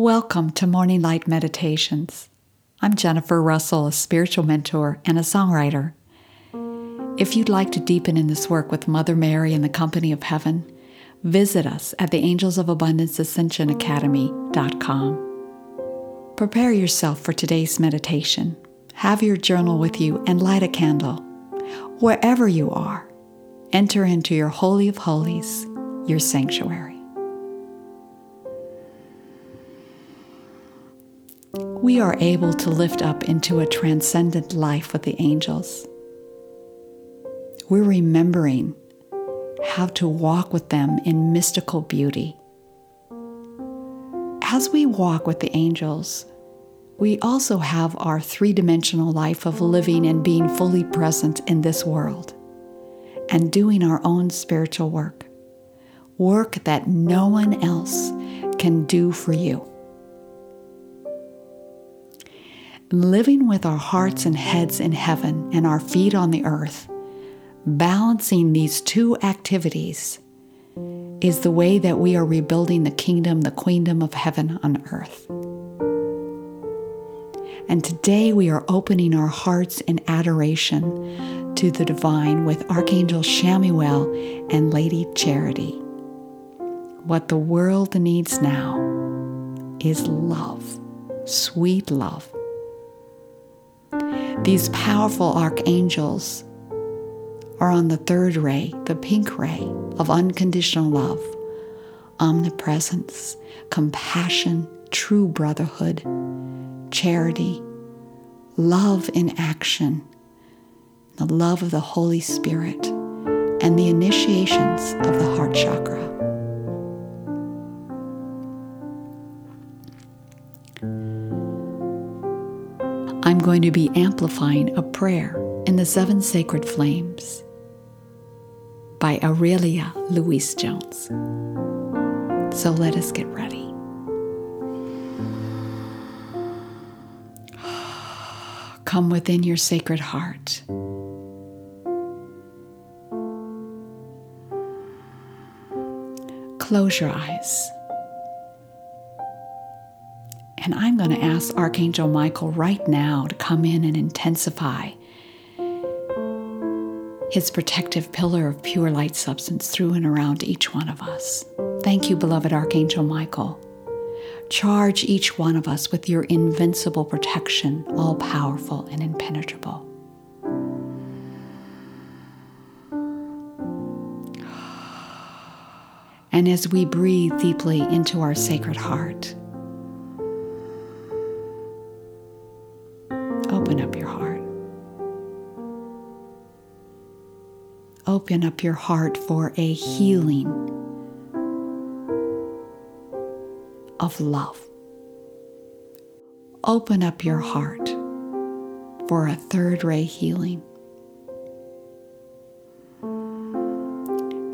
Welcome to Morning Light Meditations. I'm Jennifer Russell, a spiritual mentor and a songwriter. If you'd like to deepen in this work with Mother Mary and the company of heaven, visit us at the Angels of Abundance Ascension Academy.com. Prepare yourself for today's meditation. Have your journal with you and light a candle. Wherever you are, enter into your Holy of Holies, your sanctuary. We are able to lift up into a transcendent life with the angels. We're remembering how to walk with them in mystical beauty. As we walk with the angels, we also have our three dimensional life of living and being fully present in this world and doing our own spiritual work, work that no one else can do for you. Living with our hearts and heads in heaven and our feet on the earth, balancing these two activities is the way that we are rebuilding the kingdom, the queendom of heaven on earth. And today we are opening our hearts in adoration to the divine with Archangel Chamuel and Lady Charity. What the world needs now is love, sweet love these powerful archangels are on the third ray, the pink ray of unconditional love, omnipresence, compassion, true brotherhood, charity, love in action, the love of the Holy Spirit, and the initiations of the heart chakra. I'm going to be amplifying a prayer in the Seven Sacred Flames by Aurelia Louise Jones. So let us get ready. Come within your sacred heart. Close your eyes. And I'm going to ask Archangel Michael right now to come in and intensify his protective pillar of pure light substance through and around each one of us. Thank you, beloved Archangel Michael. Charge each one of us with your invincible protection, all powerful and impenetrable. And as we breathe deeply into our sacred heart, Open up your heart for a healing of love. Open up your heart for a third ray healing.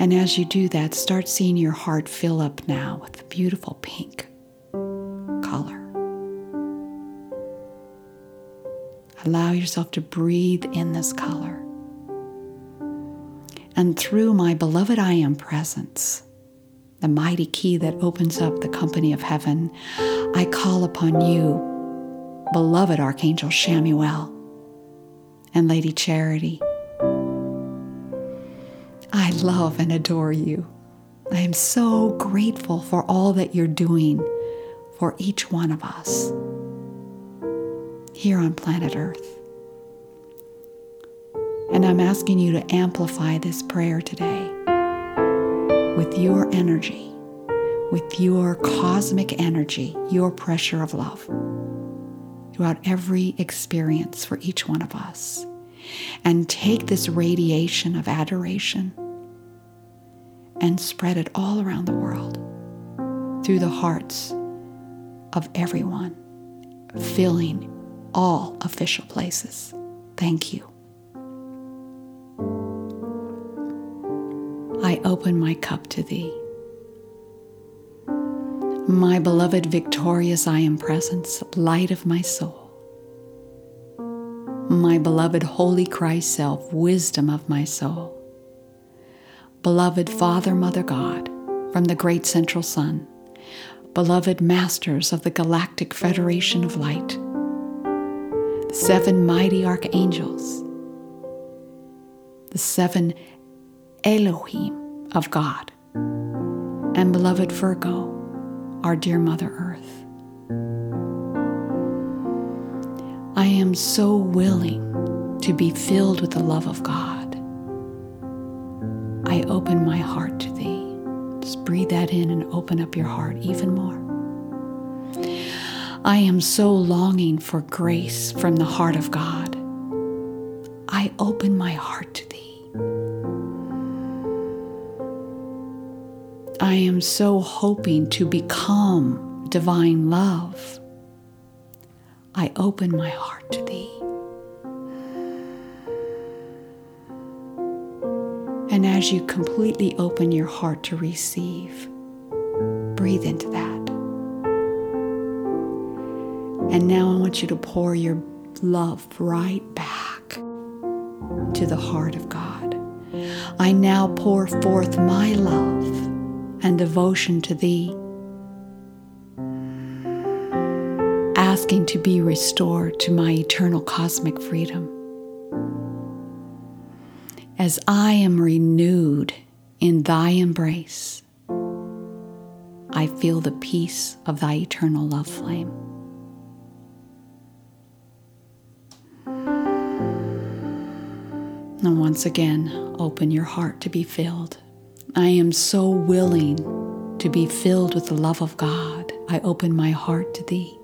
And as you do that, start seeing your heart fill up now with the beautiful pink color. Allow yourself to breathe in this color. And through my beloved I am presence, the mighty key that opens up the company of heaven, I call upon you, beloved Archangel Chamuel and Lady Charity. I love and adore you. I am so grateful for all that you're doing for each one of us here on planet Earth. And I'm asking you to amplify this prayer today with your energy, with your cosmic energy, your pressure of love throughout every experience for each one of us. And take this radiation of adoration and spread it all around the world through the hearts of everyone, filling all official places. Thank you. Open my cup to thee. My beloved, victorious I am presence, light of my soul. My beloved, holy Christ self, wisdom of my soul. Beloved Father, Mother God, from the great central sun, beloved masters of the Galactic Federation of Light, the seven mighty archangels, the seven Elohim of God, and beloved Virgo, our dear Mother Earth. I am so willing to be filled with the love of God. I open my heart to Thee. Just breathe that in and open up your heart even more. I am so longing for grace from the heart of God. I open my heart to I am so hoping to become divine love. I open my heart to Thee. And as you completely open your heart to receive, breathe into that. And now I want you to pour your love right back to the heart of God. I now pour forth my love and devotion to Thee, asking to be restored to my eternal cosmic freedom. As I am renewed in Thy embrace, I feel the peace of Thy eternal love flame. And once again, open your heart to be filled. I am so willing to be filled with the love of God. I open my heart to Thee.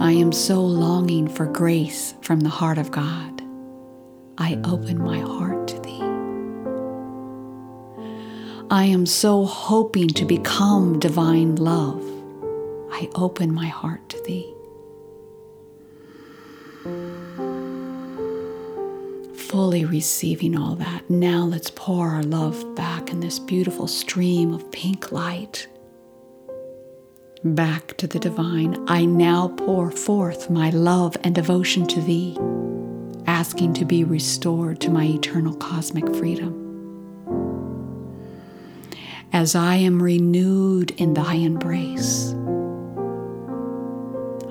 I am so longing for grace from the heart of God. I open my heart to Thee. I am so hoping to become divine love. I open my heart to Thee. Fully receiving all that. Now let's pour our love back in this beautiful stream of pink light. Back to the divine, I now pour forth my love and devotion to Thee, asking to be restored to my eternal cosmic freedom. As I am renewed in Thy embrace,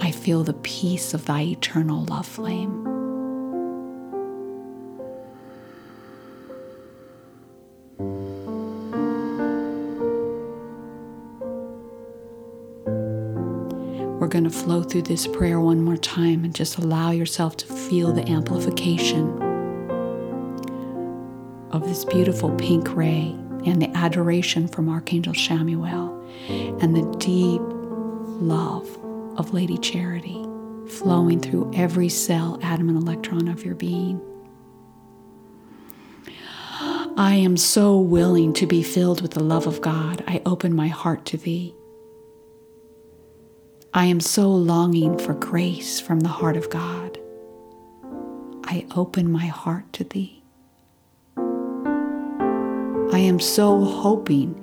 I feel the peace of Thy eternal love flame. We're going to flow through this prayer one more time and just allow yourself to feel the amplification of this beautiful pink ray and the adoration from Archangel Chamuel and the deep love of Lady Charity flowing through every cell, atom, and electron of your being. I am so willing to be filled with the love of God. I open my heart to Thee. I am so longing for grace from the heart of God. I open my heart to Thee. I am so hoping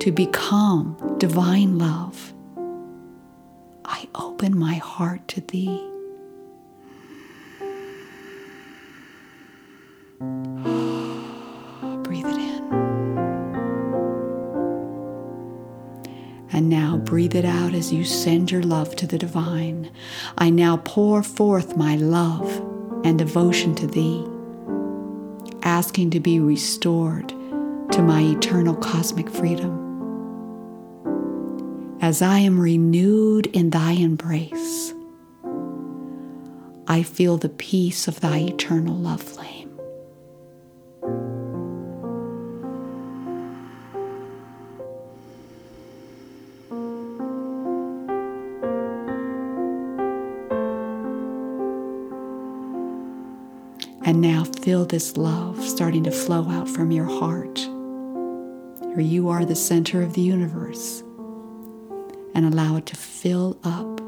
to become divine love. I open my heart to Thee. As you send your love to the divine. I now pour forth my love and devotion to thee, asking to be restored to my eternal cosmic freedom. As I am renewed in thy embrace, I feel the peace of thy eternal love flame. And now feel this love starting to flow out from your heart. For you are the center of the universe. And allow it to fill up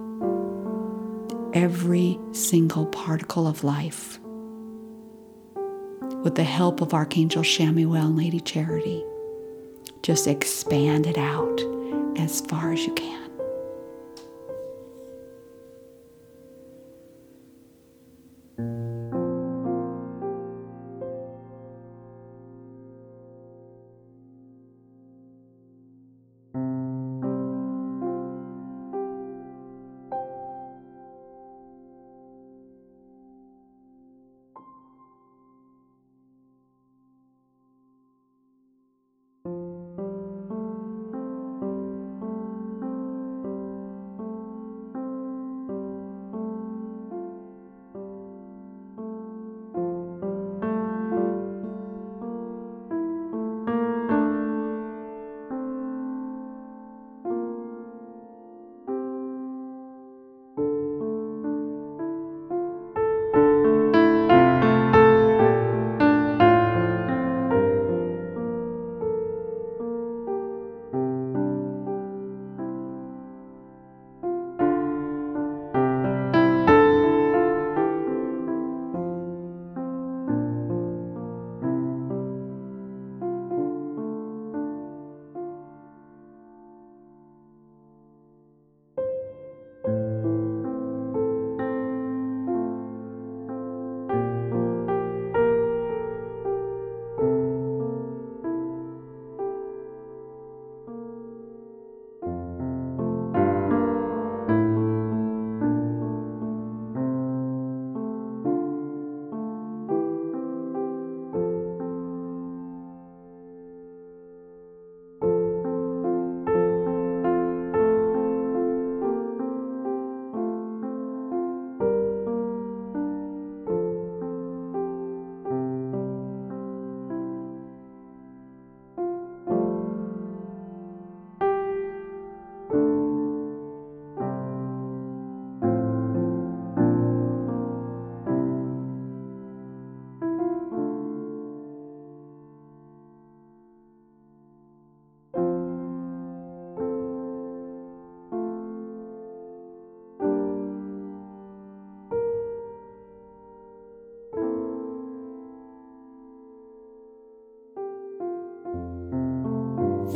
every single particle of life. With the help of Archangel Chamuel and Lady Charity, just expand it out as far as you can.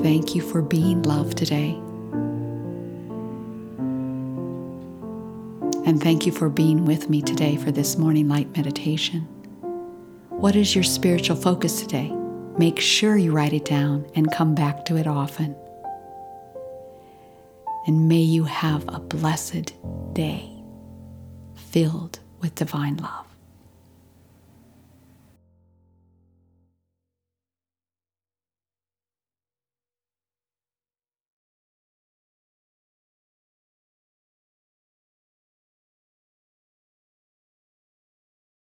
Thank you for being love today. And thank you for being with me today for this morning light meditation. What is your spiritual focus today? Make sure you write it down and come back to it often. And may you have a blessed day filled with divine love.